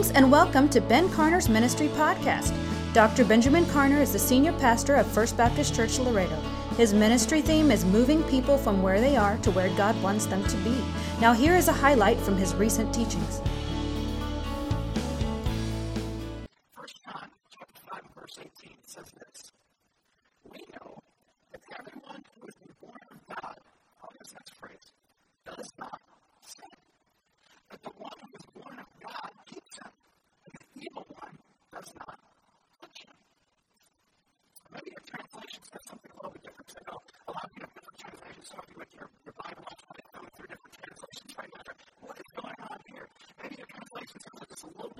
Greetings and welcome to Ben Carner's Ministry Podcast. Dr. Benjamin Carner is the senior pastor of First Baptist Church Laredo. His ministry theme is moving people from where they are to where God wants them to be. Now, here is a highlight from his recent teachings. does not touch him. Maybe your translation says something a little bit different. I know a lot of you have different translations, so if you look your, your Bible, that's why I'm going through different translations right to what is going on here. Maybe your translation says it just a little bit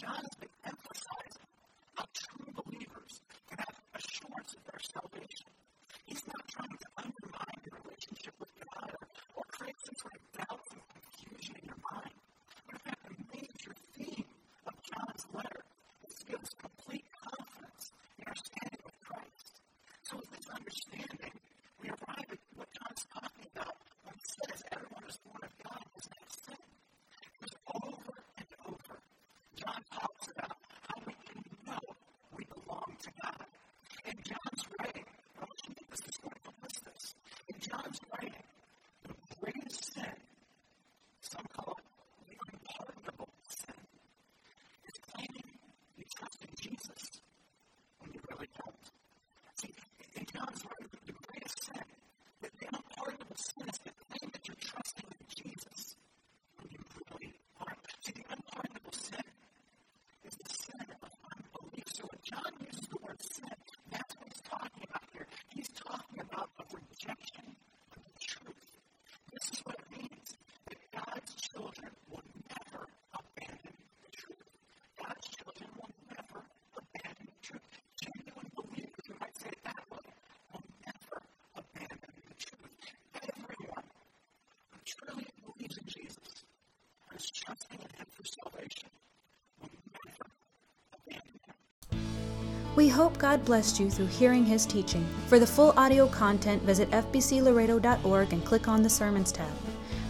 John has been emphasizing how true believers can have assurance of their salvation. We hope God blessed you through hearing his teaching. For the full audio content, visit fbclaredo.org and click on the Sermons tab.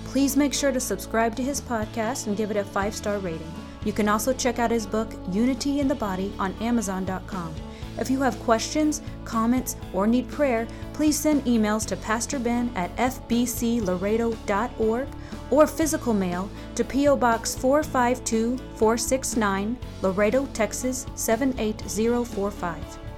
Please make sure to subscribe to his podcast and give it a five star rating. You can also check out his book, Unity in the Body, on Amazon.com. If you have questions, comments, or need prayer, please send emails to Pastor Ben at fbclaredo.org or physical mail to P.O. Box 452469, Laredo, Texas 78045.